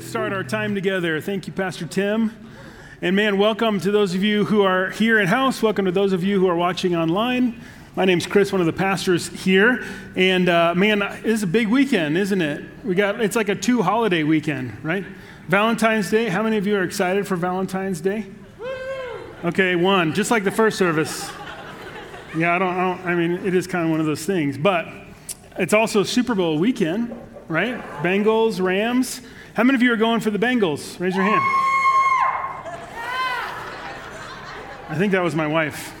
start our time together. Thank you, Pastor Tim. And man, welcome to those of you who are here in house. Welcome to those of you who are watching online. My name's Chris, one of the pastors here. And uh, man, it's a big weekend, isn't it? We got it's like a two holiday weekend, right? Valentine's Day. How many of you are excited for Valentine's Day? Okay, one, just like the first service. Yeah, I don't, I don't I mean, it is kind of one of those things. But it's also Super Bowl weekend, right? Bengals, Rams. How many of you are going for the Bengals? Raise your hand. I think that was my wife.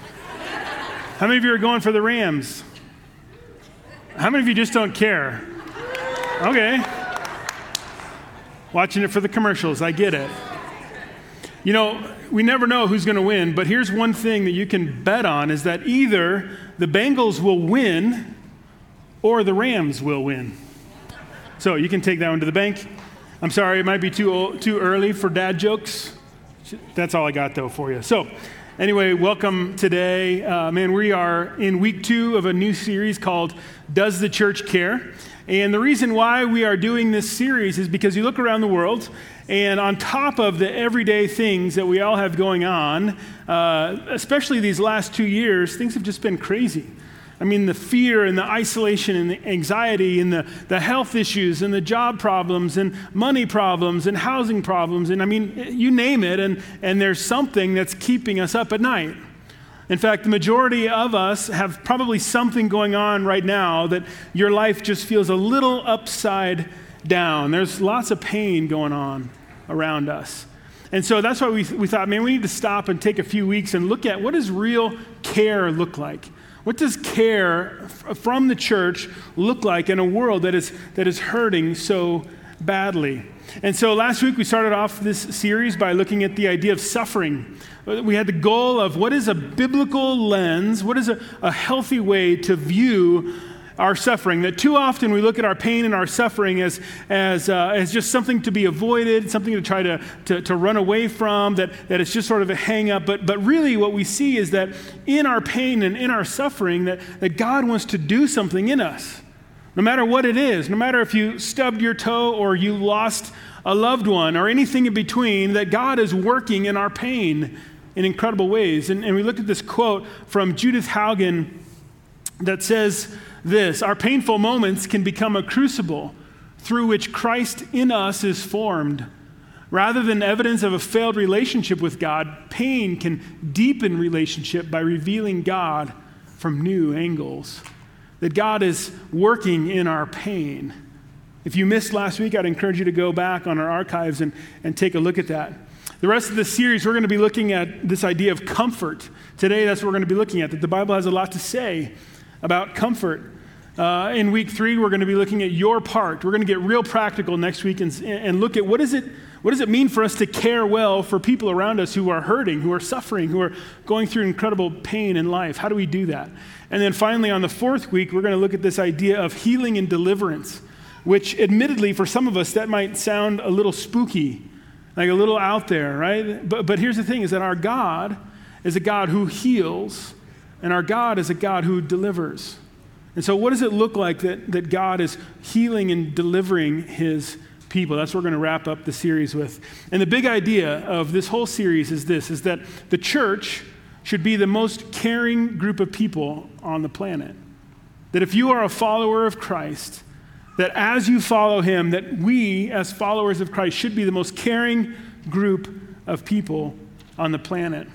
How many of you are going for the Rams? How many of you just don't care? Okay. Watching it for the commercials, I get it. You know, we never know who's going to win, but here's one thing that you can bet on is that either the Bengals will win or the Rams will win. So you can take that one to the bank. I'm sorry, it might be too, old, too early for dad jokes. That's all I got, though, for you. So, anyway, welcome today. Uh, man, we are in week two of a new series called Does the Church Care? And the reason why we are doing this series is because you look around the world, and on top of the everyday things that we all have going on, uh, especially these last two years, things have just been crazy. I mean, the fear and the isolation and the anxiety and the, the health issues and the job problems and money problems and housing problems. And I mean, you name it, and, and there's something that's keeping us up at night. In fact, the majority of us have probably something going on right now that your life just feels a little upside down. There's lots of pain going on around us. And so that's why we, we thought, man, we need to stop and take a few weeks and look at what does real care look like? What does care from the church look like in a world that is, that is hurting so badly? And so last week we started off this series by looking at the idea of suffering. We had the goal of what is a biblical lens, what is a, a healthy way to view our suffering. That too often we look at our pain and our suffering as, as, uh, as just something to be avoided, something to try to, to, to run away from, that, that it's just sort of a hang up. But, but really, what we see is that in our pain and in our suffering, that, that God wants to do something in us. No matter what it is, no matter if you stubbed your toe or you lost a loved one or anything in between, that God is working in our pain in incredible ways. And, and we look at this quote from Judith Hougen that says, this Our painful moments can become a crucible through which Christ in us is formed. Rather than evidence of a failed relationship with God, pain can deepen relationship by revealing God from new angles. That God is working in our pain. If you missed last week, I'd encourage you to go back on our archives and, and take a look at that. The rest of the series, we're going to be looking at this idea of comfort. Today, that's what we're going to be looking at, that the Bible has a lot to say about comfort. Uh, in week three, we're going to be looking at your part. We're going to get real practical next week and, and look at what, is it, what does it mean for us to care well for people around us who are hurting, who are suffering, who are going through incredible pain in life. How do we do that? And then finally, on the fourth week, we're going to look at this idea of healing and deliverance, which admittedly, for some of us, that might sound a little spooky, like a little out there, right? But, but here's the thing is that our God is a God who heals and our God is a God who delivers. And so, what does it look like that, that God is healing and delivering his people? That's what we're going to wrap up the series with. And the big idea of this whole series is this is that the church should be the most caring group of people on the planet. That if you are a follower of Christ, that as you follow him, that we, as followers of Christ, should be the most caring group of people on the planet.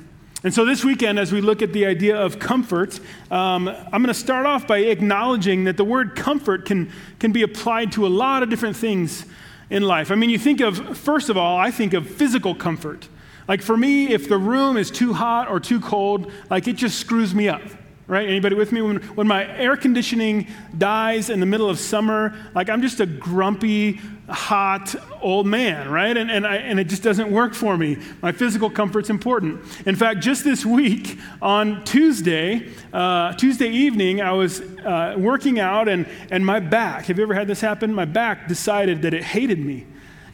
And so this weekend, as we look at the idea of comfort, um, I'm going to start off by acknowledging that the word comfort can, can be applied to a lot of different things in life. I mean, you think of, first of all, I think of physical comfort. Like for me, if the room is too hot or too cold, like it just screws me up right? Anybody with me? When, when my air conditioning dies in the middle of summer, like I'm just a grumpy, hot old man, right? And, and, I, and it just doesn't work for me. My physical comfort's important. In fact, just this week on Tuesday, uh, Tuesday evening, I was uh, working out and, and my back, have you ever had this happen? My back decided that it hated me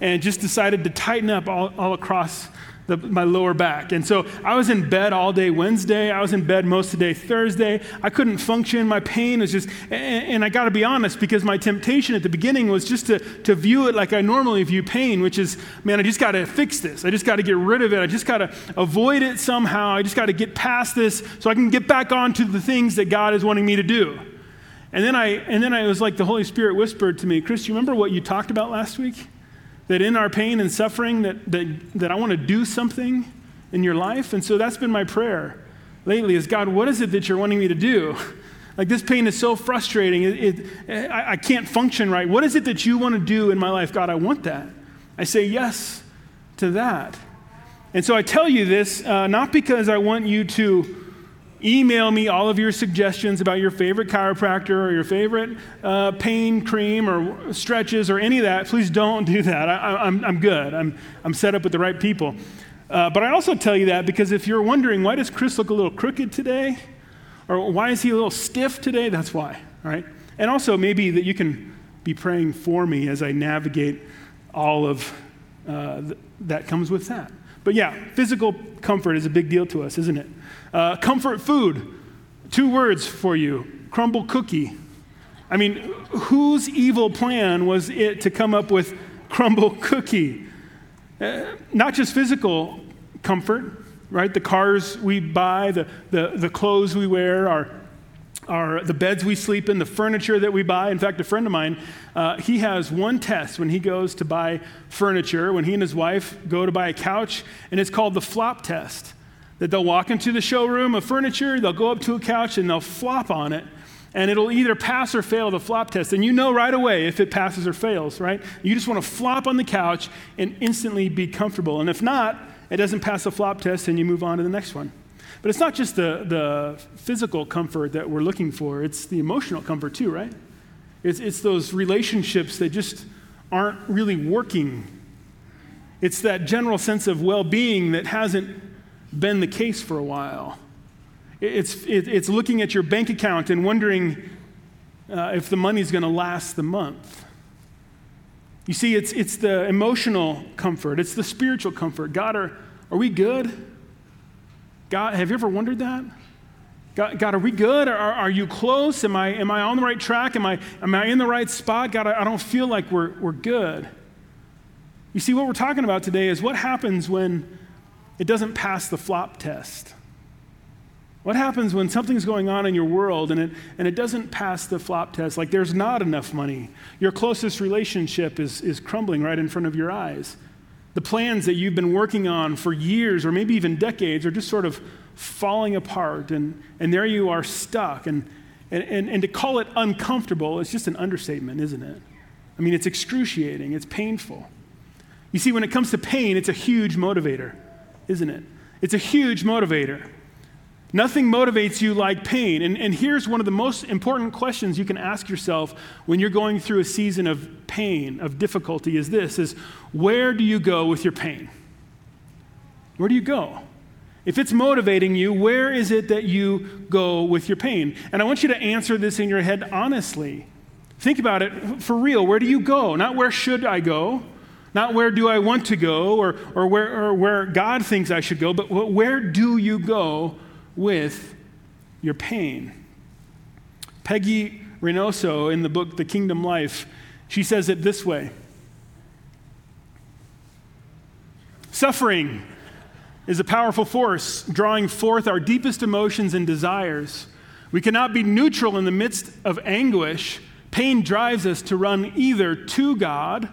and just decided to tighten up all, all across the, my lower back. And so I was in bed all day Wednesday. I was in bed most of the day Thursday. I couldn't function. My pain was just, and, and I got to be honest, because my temptation at the beginning was just to, to view it like I normally view pain, which is, man, I just got to fix this. I just got to get rid of it. I just got to avoid it somehow. I just got to get past this so I can get back onto the things that God is wanting me to do. And then I, and then I was like the Holy Spirit whispered to me, Chris, you remember what you talked about last week? That in our pain and suffering that, that, that I want to do something in your life. And so that's been my prayer lately is God, what is it that you're wanting me to do? Like this pain is so frustrating. It, it, I, I can't function right. What is it that you want to do in my life? God, I want that. I say yes to that. And so I tell you this uh, not because I want you to Email me all of your suggestions about your favorite chiropractor or your favorite uh, pain cream or stretches or any of that. Please don't do that. I, am I'm, I'm good. I'm, I'm set up with the right people. Uh, but I also tell you that because if you're wondering, why does Chris look a little crooked today? Or why is he a little stiff today? That's why, all right? And also, maybe that you can be praying for me as I navigate all of uh, th- that comes with that. But yeah, physical comfort is a big deal to us, isn't it? Uh, comfort food, two words for you Crumbl cookie. I mean, whose evil plan was it to come up with Crumbl cookie? Uh, not just physical comfort, right? The cars we buy, the, the, the clothes we wear, our, our, the beds we sleep in, the furniture that we buy. In fact, a friend of mine, uh, he has one test when he goes to buy furniture, when he and his wife go to buy a couch, and it's called the flop test that they'll walk into the showroom of furniture, they'll go up to a couch and they'll flop on it, and it'll either pass or fail the flop test. And you know right away if it passes or fails, right? You just want to flop on the couch and instantly be comfortable. And if not, it doesn't pass the flop test and you move on to the next one. But it's not just the, the physical comfort that we're looking for, it's the emotional comfort too, right? It's, it's those relationships that just aren't really working. It's that general sense of well being that hasn't been the case for a while. It's, it, it's looking at your bank account and wondering uh, if the money's going to last the month. You see, it's, it's the emotional comfort, it's the spiritual comfort. God, are, are we good? God, have you ever wondered that? God, God are we good? Are, are you close? Am I, am I on the right track? Am I, am I in the right spot? God, I, I don't feel like we're, we're good. You see, what we're talking about today is what happens when it doesn't pass the flop test. What happens when something's going on in your world and it, and it doesn't pass the flop test? Like there's not enough money. Your closest relationship is, is crumbling right in front of your eyes. The plans that you've been working on for years or maybe even decades are just sort of falling apart, and, and there you are stuck. And, and, and, and to call it uncomfortable is just an understatement, isn't it? I mean, it's excruciating, it's painful. You see, when it comes to pain, it's a huge motivator isn't it? It's a huge motivator. Nothing motivates you like pain. And, and here's one of the most important questions you can ask yourself when you're going through a season of pain, of difficulty, is this is where do you go with your pain? Where do you go? If it's motivating you, where is it that you go with your pain? And I want you to answer this in your head honestly. Think about it for real. Where do you go? Not where should I go? Not where do I want to go or, or, where, or where God thinks I should go, but where do you go with your pain? Peggy Reynoso in the book The Kingdom Life, she says it this way Suffering is a powerful force drawing forth our deepest emotions and desires. We cannot be neutral in the midst of anguish. Pain drives us to run either to God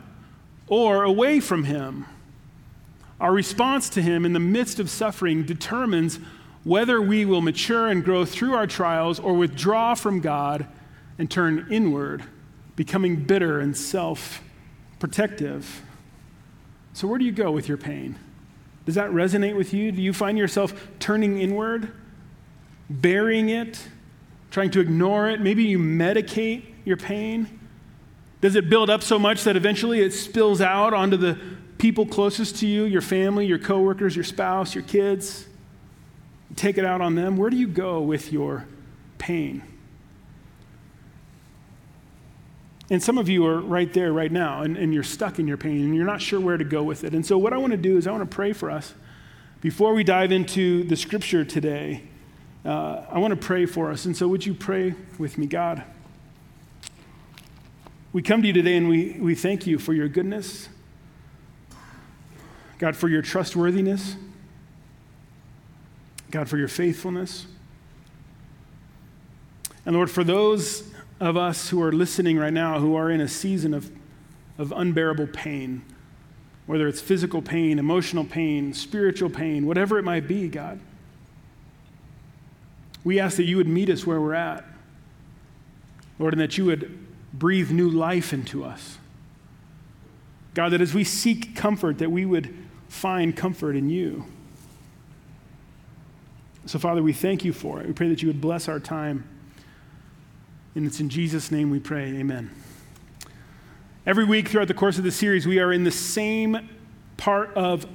or away from Him. Our response to Him in the midst of suffering determines whether we will mature and grow through our trials or withdraw from God and turn inward, becoming bitter and self protective. So, where do you go with your pain? Does that resonate with you? Do you find yourself turning inward, burying it, trying to ignore it? Maybe you medicate your pain. Does it build up so much that eventually it spills out onto the people closest to you, your family, your coworkers, your spouse, your kids? take it out on them? Where do you go with your pain? And some of you are right there right now, and, and you're stuck in your pain, and you're not sure where to go with it. And so, what I want to do is, I want to pray for us. Before we dive into the scripture today, uh, I want to pray for us. And so, would you pray with me, God? We come to you today and we, we thank you for your goodness, God, for your trustworthiness, God, for your faithfulness. And Lord, for those of us who are listening right now who are in a season of, of unbearable pain, whether it's physical pain, emotional pain, spiritual pain, whatever it might be, God, we ask that you would meet us where we're at, Lord, and that you would breathe new life into us. God, that as we seek comfort, that we would find comfort in you. So, Father, we thank you for it. We pray that you would bless our time. And it's in Jesus' name we pray. Amen. Every week throughout the course of the series, we are in the same part of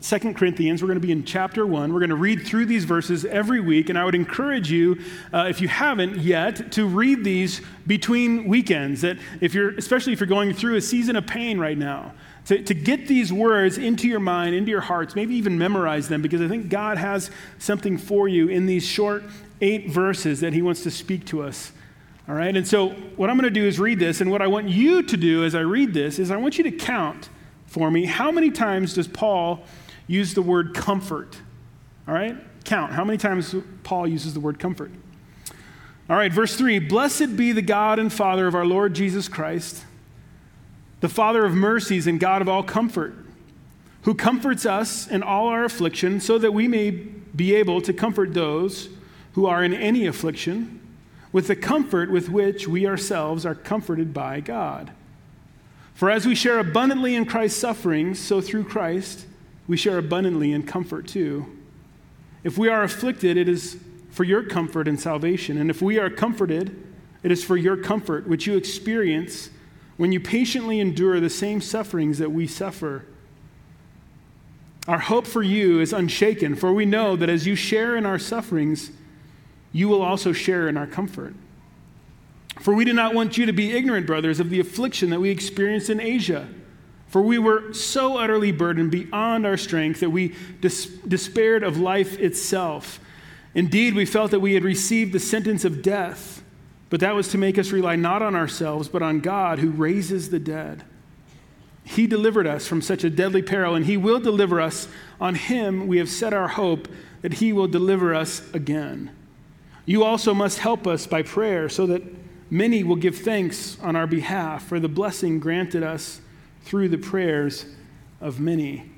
Second Corinthians. We're going to be in chapter 1. We're going to read through these verses every week, and I would encourage you, uh, if you haven't yet, to read these between weekends. That if you're, especially if you're going through a season of pain right now, to, to get these words into your mind, into your hearts, maybe even memorize them, because I think God has something for you in these short eight verses that He wants to speak to us. All right, and so what I'm going to do is read this, and what I want you to do as I read this is I want you to count for me how many times does Paul use the word comfort. All right? Count. How many times Paul uses the word comfort? All right, verse 3 Blessed be the God and Father of our Lord Jesus Christ, the Father of mercies and God of all comfort, who comforts us in all our affliction, so that we may be able to comfort those who are in any affliction with the comfort with which we ourselves are comforted by God. For as we share abundantly in Christ's sufferings, so through Christ, we share abundantly in comfort too. If we are afflicted, it is for your comfort and salvation. And if we are comforted, it is for your comfort, which you experience when you patiently endure the same sufferings that we suffer. Our hope for you is unshaken, for we know that as you share in our sufferings, you will also share in our comfort. For we do not want you to be ignorant, brothers, of the affliction that we experienced in Asia for we were so utterly burdened beyond our strength that we dis- despaired of life itself. Indeed, we felt that we had received the sentence of death, but that was to make us rely not on ourselves, but on God who raises the dead. He delivered us from such a deadly peril, and He will deliver us. On Him we have set our hope that He will deliver us again. You also must help us by prayer so that many will give thanks on our behalf for the blessing granted us through the prayers of many.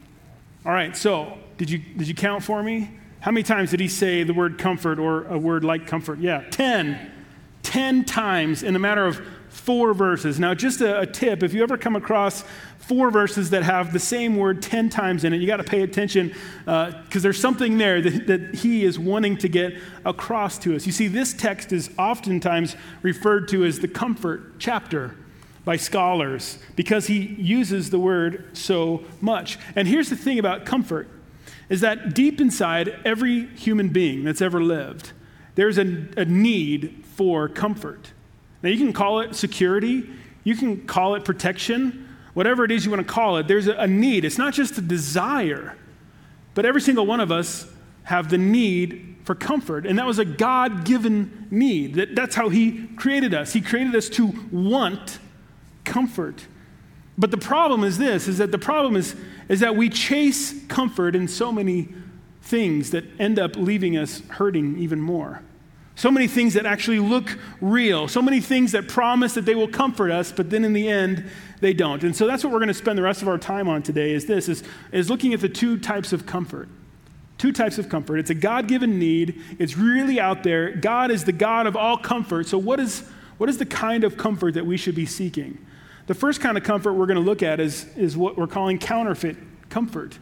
All right, so did you, did you count for me? How many times did he say the word comfort or a word like comfort? Yeah, 10. 10 times in a matter of four verses. Now, just a, a tip if you ever come across four verses that have the same word 10 times in it, you got to pay attention because uh, there's something there that, that he is wanting to get across to us. You see, this text is oftentimes referred to as the comfort chapter by scholars because he uses the word so much. And here's the thing about comfort is that deep inside every human being that's ever lived, there's a, a need for comfort. Now, you can call it security, you can call it protection, whatever it is you want to call it, there's a, a need. It's not just a desire, but every single one of us have the need for comfort. And that was a God given need. That, that's how He created us. He created us to want comfort. But the problem is this is that the problem is, is that we chase comfort in so many things that end up leaving us hurting even more. So many things that actually look real, so many things that promise that they will comfort us, but then in the end, they don't. And so that's what we're going to spend the rest of our time on today is this is, is looking at the two types of comfort. Two types of comfort. It's a God-given need. It's really out there. God is the God of all comfort. So what is what is the kind of comfort that we should be seeking? The first kind of comfort we're going to look at is, is what we're calling counterfeit comfort.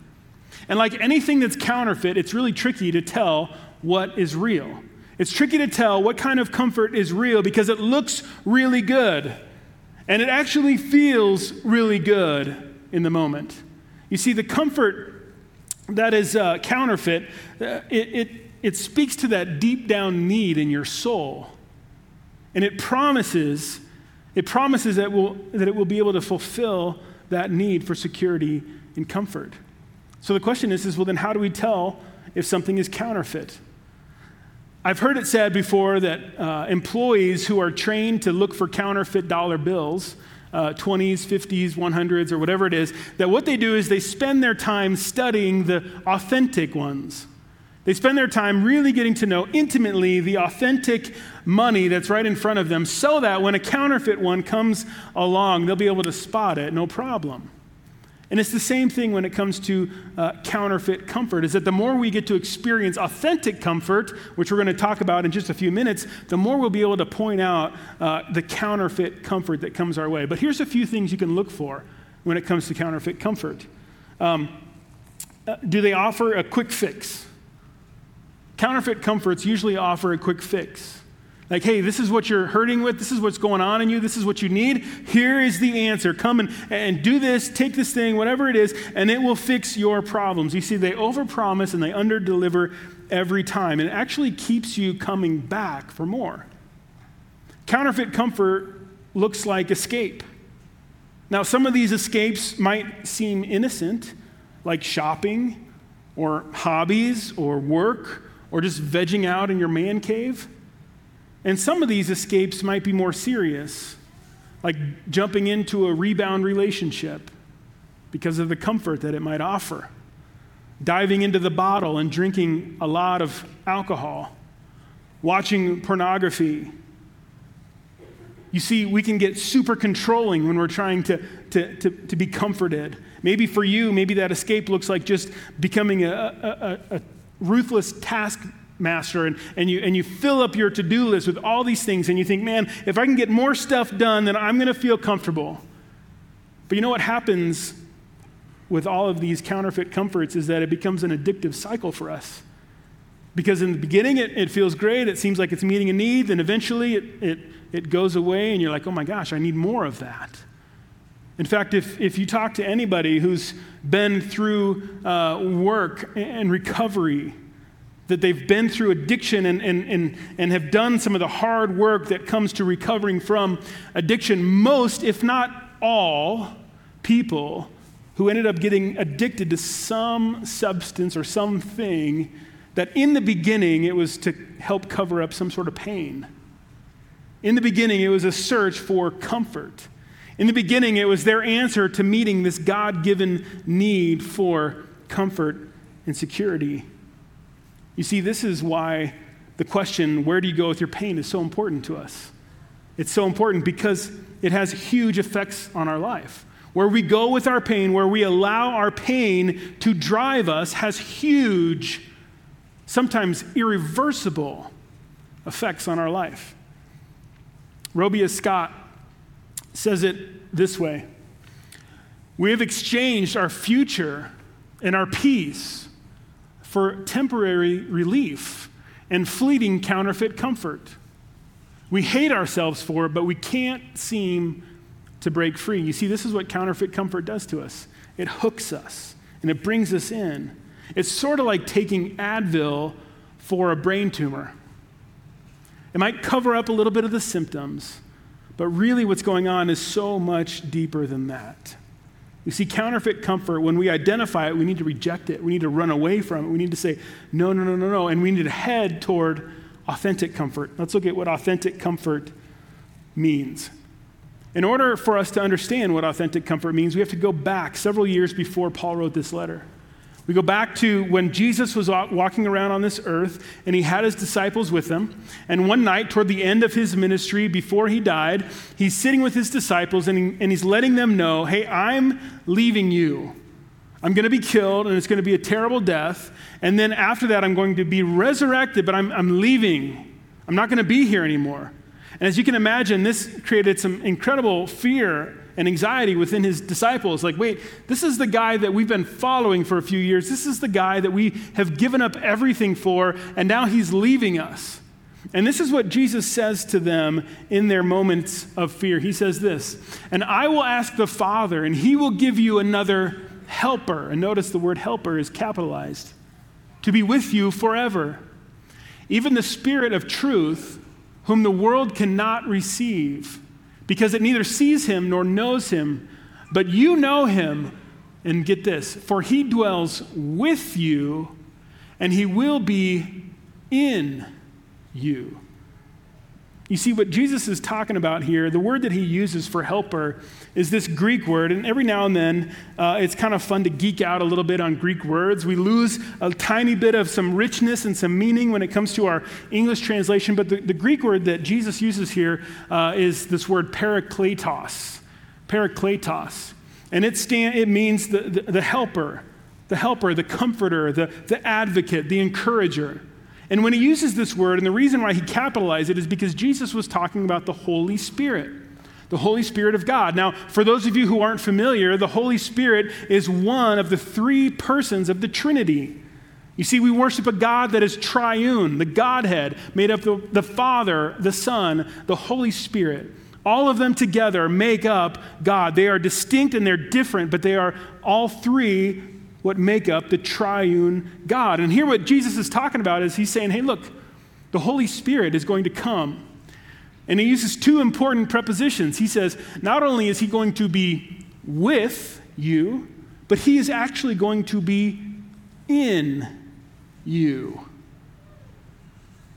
And like anything that's counterfeit, it's really tricky to tell what is real. It's tricky to tell what kind of comfort is real because it looks really good and it actually feels really good in the moment. You see, the comfort that is uh, counterfeit, uh, it, it, it speaks to that deep down need in your soul. And it promises it promises that, we'll, that it will be able to fulfill that need for security and comfort. So the question is, is well, then how do we tell if something is counterfeit? I've heard it said before that uh, employees who are trained to look for counterfeit dollar bills, uh, 20s, 50s, 100s, or whatever it is, that what they do is they spend their time studying the authentic ones. They spend their time really getting to know intimately the authentic money that's right in front of them so that when a counterfeit one comes along, they'll be able to spot it no problem. And it's the same thing when it comes to uh, counterfeit comfort, is that the more we get to experience authentic comfort, which we're going to talk about in just a few minutes, the more we'll be able to point out uh, the counterfeit comfort that comes our way. But here's a few things you can look for when it comes to counterfeit comfort. Um, uh, do they offer a quick fix? Counterfeit comforts usually offer a quick fix. Like, hey, this is what you're hurting with. This is what's going on in you. This is what you need. Here is the answer. Come and, and do this, take this thing, whatever it is, and it will fix your problems. You see, they overpromise and they underdeliver every time. And it actually keeps you coming back for more. Counterfeit comfort looks like escape. Now, some of these escapes might seem innocent, like shopping or hobbies or work or just vegging out in your man cave. And some of these escapes might be more serious, like jumping into a rebound relationship because of the comfort that it might offer, diving into the bottle and drinking a lot of alcohol, watching pornography. You see, we can get super controlling when we're trying to, to, to, to be comforted. Maybe for you, maybe that escape looks like just becoming a, a, a ruthless taskmaster and, and, you, and you fill up your to do list with all these things and you think, man, if I can get more stuff done, then I'm going to feel comfortable. But you know what happens with all of these counterfeit comforts is that it becomes an addictive cycle for us. Because in the beginning, it, it feels great, it seems like it's meeting a need, then eventually it, it, it goes away, and you're like, oh my gosh, I need more of that. In fact, if, if you talk to anybody who's been through uh, work and recovery, that they've been through addiction and, and, and, and have done some of the hard work that comes to recovering from addiction, most, if not all, people who ended up getting addicted to some substance or something that in the beginning it was to help cover up some sort of pain. In the beginning, it was a search for comfort. In the beginning, it was their answer to meeting this God given need for comfort and security. You see, this is why the question, where do you go with your pain, is so important to us. It's so important because it has huge effects on our life. Where we go with our pain, where we allow our pain to drive us, has huge, sometimes irreversible effects on our life. Robia Scott says it this way We have exchanged our future and our peace for temporary relief and fleeting counterfeit comfort. We hate ourselves for it, but we can't seem to break free. You see, this is what counterfeit comfort does to us it hooks us and it brings us in. It's sort of like taking Advil for a brain tumor. It might cover up a little bit of the symptoms, but really, what's going on is so much deeper than that. You see, counterfeit comfort, when we identify it, we need to reject it. We need to run away from it. We need to say, no, no, no, no, no. And we need to head toward authentic comfort. Let's look at what authentic comfort means. In order for us to understand what authentic comfort means, we have to go back several years before Paul wrote this letter. We go back to when Jesus was walking around on this earth and he had his disciples with him. And one night, toward the end of his ministry, before he died, he's sitting with his disciples and, he, and he's letting them know hey, I'm leaving you. I'm going to be killed and it's going to be a terrible death. And then after that, I'm going to be resurrected, but I'm, I'm leaving. I'm not going to be here anymore. And as you can imagine, this created some incredible fear and anxiety within his disciples. Like, wait, this is the guy that we've been following for a few years. This is the guy that we have given up everything for, and now he's leaving us. And this is what Jesus says to them in their moments of fear. He says this, and I will ask the Father, and he will give you another helper. And notice the word helper is capitalized to be with you forever. Even the Spirit of truth, whom the world cannot receive because it neither sees him nor knows him. But you know him, And get this for he dwells with you, and he will be in you. You see, what Jesus is talking about here, the word that he uses for helper is this Greek word. And every now and then, uh, it's kind of fun to geek out a little bit on Greek words. We lose a tiny bit of some richness and some meaning when it comes to our English translation. But the, the Greek word that Jesus uses here uh, is this word parakletos. Parakletos. And it, stand, it means the, the, the helper, the helper, the comforter, the, the advocate, the encourager. And when he uses this word, and the reason why he capitalized it is because Jesus was talking about the Holy Spirit, the Holy Spirit of God. Now, for those of you who aren't familiar, the Holy Spirit is one of the three persons of the Trinity. You see, we worship a God that is triune, the Godhead, made up of the Father, the Son, the Holy Spirit. All of them together make up God. They are distinct and they're different, but they are all three what make up the triune God. And here, what Jesus is talking about is he's saying, hey, look, the Holy Spirit is going to come. And he uses two important prepositions. He says, not only is he going to be with you, but he is actually going to be in you.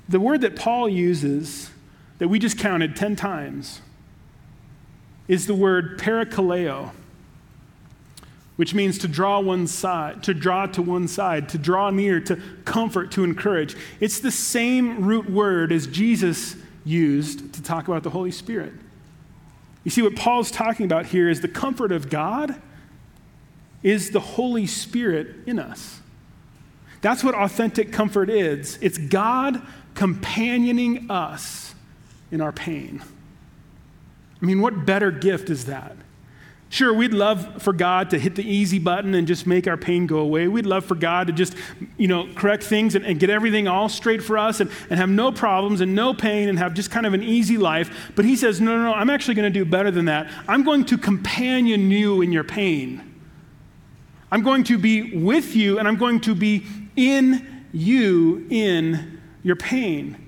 The word that Paul uses, that we just counted 10 times, is the word parakaleo which means to draw one side, to draw to one side, to draw near, to comfort, to encourage. It's the same root word as Jesus used to talk about the Holy Spirit. You see, what Paul's talking about here is the comfort of God is the Holy Spirit in us. That's what authentic comfort is. It's God companioning us in our pain. I mean, what better gift is that? Sure, we'd love for God to hit the easy button and just make our pain go away. We'd love for God to just, you know, correct things and, and, get everything all straight for us and, and have no problems and no pain and have just kind of an easy life. But he says, no, no, no, I'm actually going to do better than that. I'm going to companion you in your pain. I'm going to be with you and I'm going to be in you in your pain.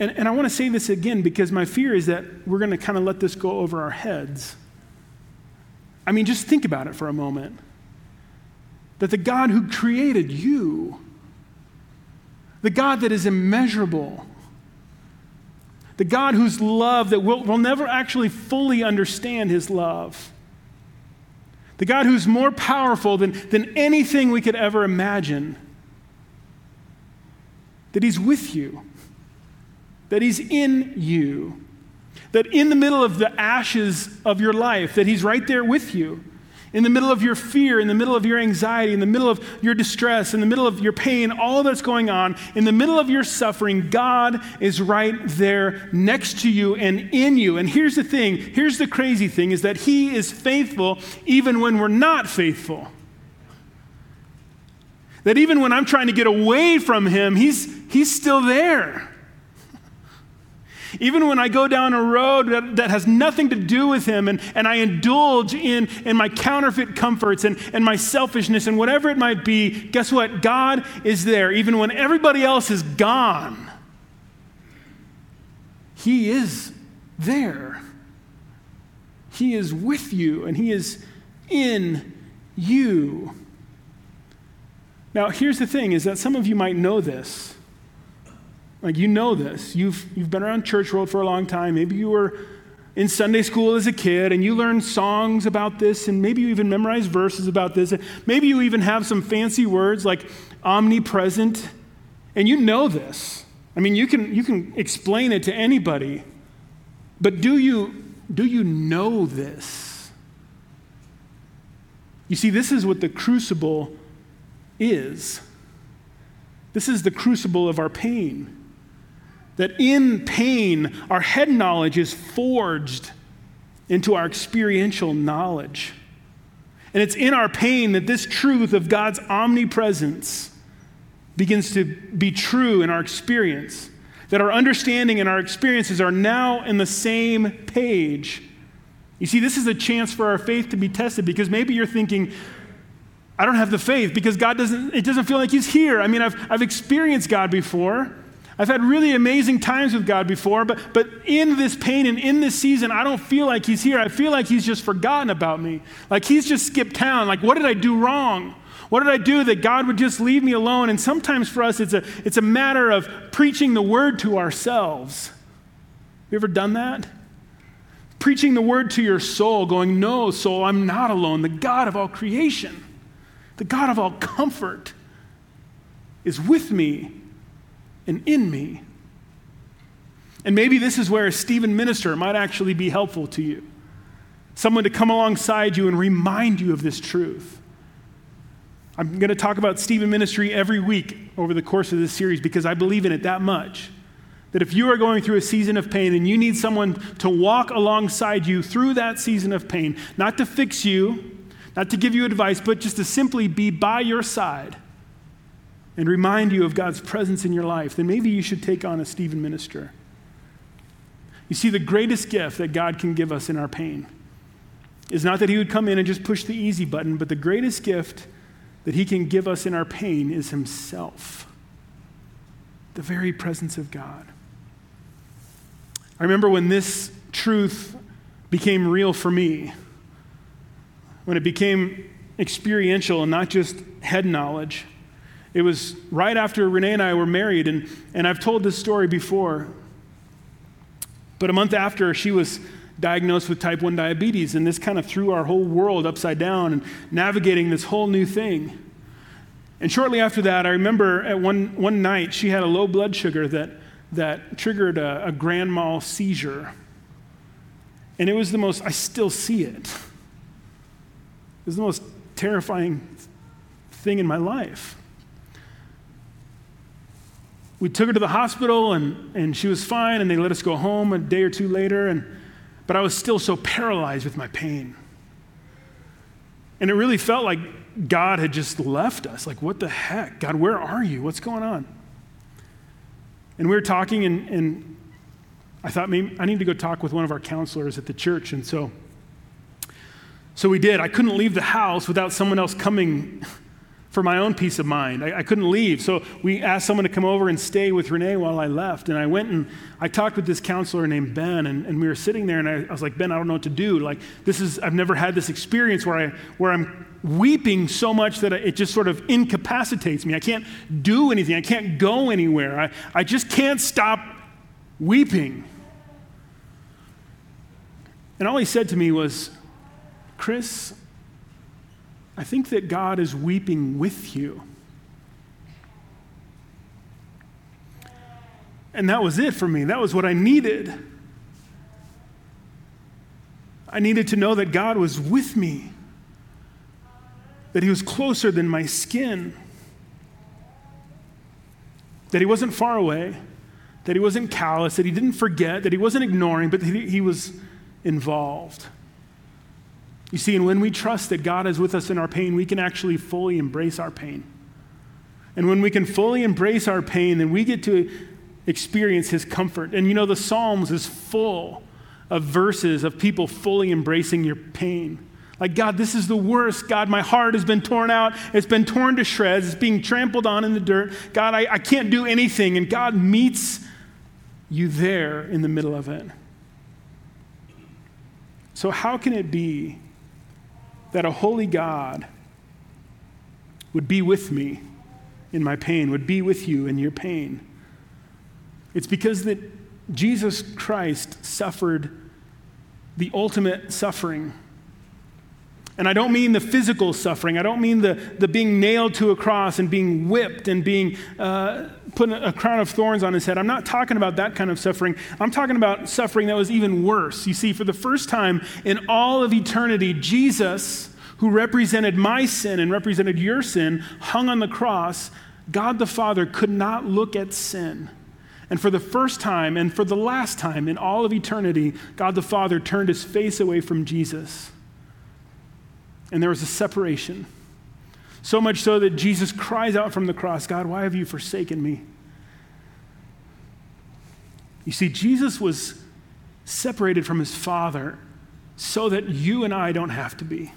And, and I want to say this again because my fear is that we're going to kind of let this go over our heads. I mean, just think about it for a moment. That the God who created you, the God that is immeasurable, the God whose love that we'll, we'll never actually fully understand his love, the God who's more powerful than, than anything we could ever imagine, that he's with you that He's in you, that in the middle of the ashes of your life, that He's right there with you. In the middle of your fear, in the middle of your anxiety, in the middle of your distress, in the middle of your pain, all that's going on, in the middle of your suffering, God is right there next to you and in you. And here's the thing here's the crazy thing is that He is faithful even when we're not faithful. That even when I'm trying to get away from Him, He's, he's still there. Even when I go down a road that, that has nothing to do with Him and, and I indulge in, in my counterfeit comforts and, and my selfishness and whatever it might be, guess what? God is there. Even when everybody else is gone, He is there. He is with you and He is in you. Now, here's the thing is that some of you might know this. Like, you know this. You've, you've been around church world for a long time. Maybe you were in Sunday school as a kid and you learned songs about this, and maybe you even memorized verses about this. Maybe you even have some fancy words like omnipresent, and you know this. I mean, you can, you can explain it to anybody, but do you, do you know this? You see, this is what the crucible is. This is the crucible of our pain. That in pain, our head knowledge is forged into our experiential knowledge. And it's in our pain that this truth of God's omnipresence begins to be true in our experience. That our understanding and our experiences are now in the same page. You see, this is a chance for our faith to be tested because maybe you're thinking, I don't have the faith because God doesn't, it doesn't feel like He's here. I mean, I've, I've experienced God before. I've had really amazing times with God before, but, but in this pain and in this season, I don't feel like He's here. I feel like He's just forgotten about me. Like He's just skipped town. Like, what did I do wrong? What did I do that God would just leave me alone? And sometimes for us, it's a, it's a matter of preaching the word to ourselves. Have you ever done that? Preaching the word to your soul, going, No, soul, I'm not alone. The God of all creation, the God of all comfort, is with me and in me. And maybe this is where a Stephen minister might actually be helpful to you. Someone to come alongside you and remind you of this truth. I'm going to talk about Stephen ministry every week over the course of this series because I believe in it that much. That if you are going through a season of pain and you need someone to walk alongside you through that season of pain, not to fix you, not to give you advice, but just to simply be by your side, and remind you of God's presence in your life, then maybe you should take on a Stephen minister. You see, the greatest gift that God can give us in our pain is not that He would come in and just push the easy button, but the greatest gift that He can give us in our pain is Himself the very presence of God. I remember when this truth became real for me, when it became experiential and not just head knowledge. It was right after Renee and I were married, and, and I've told this story before. But a month after, she was diagnosed with type 1 diabetes, and this kind of threw our whole world upside down and navigating this whole new thing. And shortly after that, I remember at one, one night she had a low blood sugar that, that triggered a, a grand mal seizure. And it was the most, I still see it. It was the most terrifying thing in my life we took her to the hospital and, and she was fine and they let us go home a day or two later and, but i was still so paralyzed with my pain. And it really felt like god had just left us. Like what the heck? God where are you? What's going on? And we were talking and, and i thought maybe i need to go talk with one of our counselors at the church. And so so we did. I couldn't leave the house without someone else coming for my own peace of mind. I, I, couldn't leave. So we asked someone to come over and stay with Renee while I left. And I went and I talked with this counselor named Ben, and, and we were sitting there, and I, I, was like, Ben, I don't know what to do. Like, this is, I've never had this experience where, I, where I'm weeping so much that it just sort of incapacitates me. I can't do anything, I can't go anywhere. I, I just can't stop weeping. And all he said to me was, Chris, I think that God is weeping with you. And that was it for me. That was what I needed. I needed to know that God was with me, that He was closer than my skin, that He wasn't far away, that He wasn't callous, that He didn't forget, that He wasn't ignoring, but that He, he was involved. You see, and when we trust that God is with us in our pain, we can actually fully embrace our pain. And when we can fully embrace our pain, then we get to experience his comfort. And you know, the Psalms is full of verses of people fully embracing your pain. Like, God, this is the worst. God, my heart has been torn out. It's been torn to shreds. It's being trampled on in the dirt. God, I, I can't do anything. And God meets you there in the middle of it. So, how can it be that a holy God would be with me in my pain, would be with you in your pain. It's because that Jesus Christ suffered the ultimate suffering. And I don't mean the physical suffering. I don't mean the, the being nailed to a cross and being whipped and being uh, put a crown of thorns on his head. I'm not talking about that kind of suffering. I'm talking about suffering that was even worse. You see, for the first time in all of eternity, Jesus, who represented my sin and represented your sin, hung on the cross. God the Father could not look at sin. And for the first time and for the last time in all of eternity, God the Father turned his face away from Jesus. And there was a separation. So much so that Jesus cries out from the cross God, why have you forsaken me? You see, Jesus was separated from his Father so that you and I don't have to be.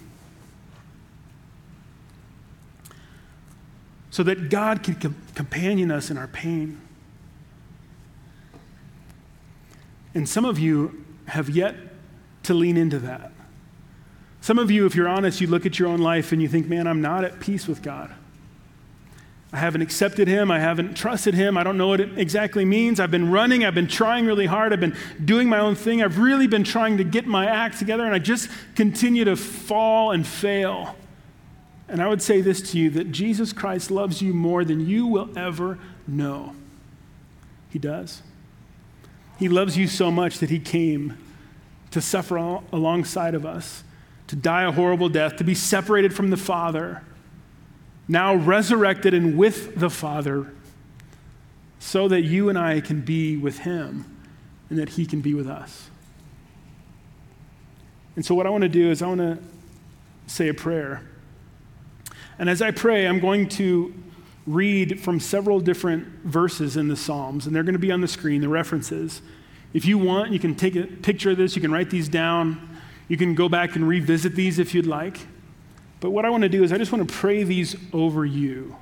So that God can com- companion us in our pain. And some of you have yet to lean into that. Some of you, if you're honest, you look at your own life and you think, man, I'm not at peace with God. I haven't accepted him. I haven't trusted him. I don't know what it exactly means. I've been running. I've been trying really hard. I've been doing my own thing. I've really been trying to get my act together, and I just continue to fall and fail. And I would say this to you that Jesus Christ loves you more than you will ever know. He does. He loves you so much that he came to suffer alongside of us, to die a horrible death, to be separated from the Father now resurrected and with the Father, so that you and I can be with Him and that He can be with us. And so, what I want to do is, I want to say a prayer. And as I pray, I'm going to read from several different verses in the Psalms, and they're going to be on the screen, the references. If you want, you can take a picture of this, you can write these down, you can go back and revisit these if you'd like. But what I want to do is, I just want to pray these over you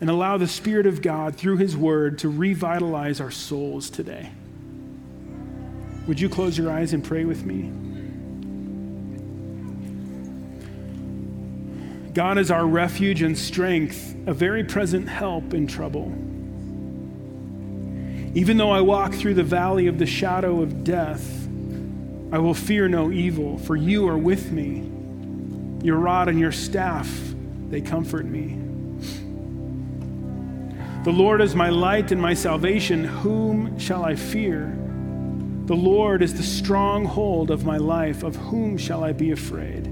and allow the Spirit of God through His Word to revitalize our souls today. Would you close your eyes and pray with me? God is our refuge and strength, a very present help in trouble. Even though I walk through the valley of the shadow of death, I will fear no evil, for you are with me. Your rod and your staff, they comfort me. The Lord is my light and my salvation. Whom shall I fear? The Lord is the stronghold of my life. Of whom shall I be afraid?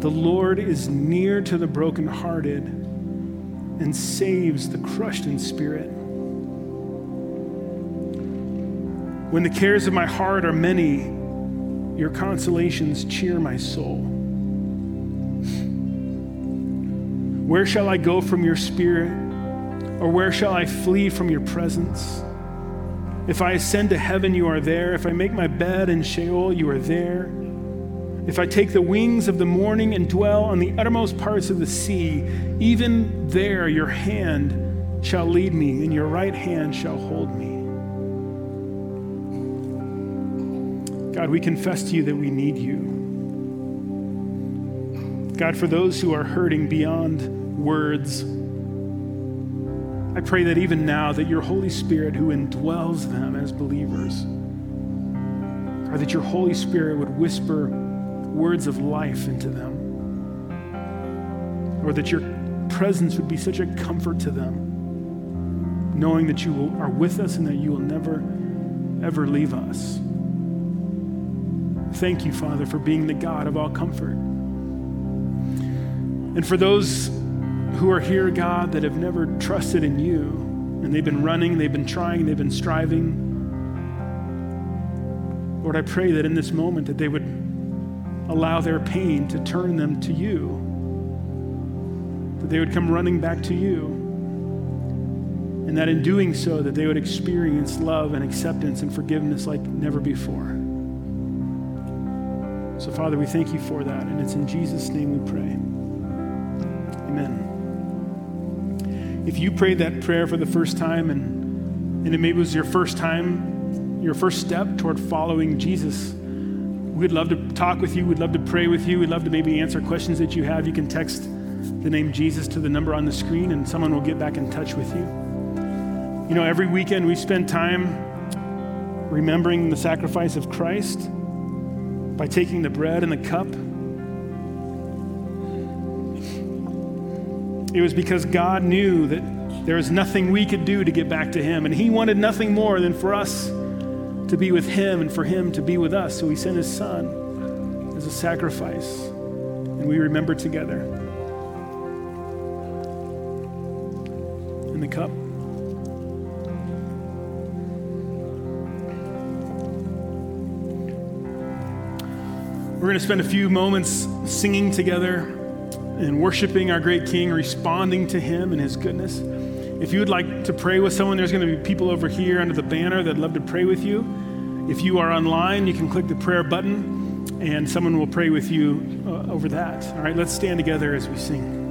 The Lord is near to the brokenhearted and saves the crushed in spirit. When the cares of my heart are many, your consolations cheer my soul. Where shall I go from your spirit? Or where shall I flee from your presence? If I ascend to heaven, you are there. If I make my bed in Sheol, you are there. If I take the wings of the morning and dwell on the uttermost parts of the sea, even there your hand shall lead me, and your right hand shall hold me. God, we confess to you that we need you. God, for those who are hurting beyond words, I pray that even now that your Holy Spirit who indwells them as believers, or that your Holy Spirit would whisper words of life into them, or that your presence would be such a comfort to them, knowing that you are with us and that you will never, ever leave us. Thank you, Father, for being the God of all comfort. And for those who are here, God, that have never trusted in you, and they've been running, they've been trying, they've been striving, Lord, I pray that in this moment that they would allow their pain to turn them to you, that they would come running back to you, and that in doing so that they would experience love and acceptance and forgiveness like never before. So, Father, we thank you for that, and it's in Jesus' name we pray. Amen. If you prayed that prayer for the first time and, and it maybe was your first time, your first step toward following Jesus, we'd love to talk with you. We'd love to pray with you. We'd love to maybe answer questions that you have. You can text the name Jesus to the number on the screen, and someone will get back in touch with you. You know, every weekend we spend time remembering the sacrifice of Christ by taking the bread and the cup. It was because God knew that there was nothing we could do to get back to Him. And He wanted nothing more than for us to be with Him and for Him to be with us. So He sent His Son as a sacrifice. And we remember together. In the cup. We're going to spend a few moments singing together and worshiping our great King, responding to Him and His goodness. If you would like to pray with someone, there's going to be people over here under the banner that'd love to pray with you. If you are online, you can click the prayer button and someone will pray with you uh, over that. All right, let's stand together as we sing.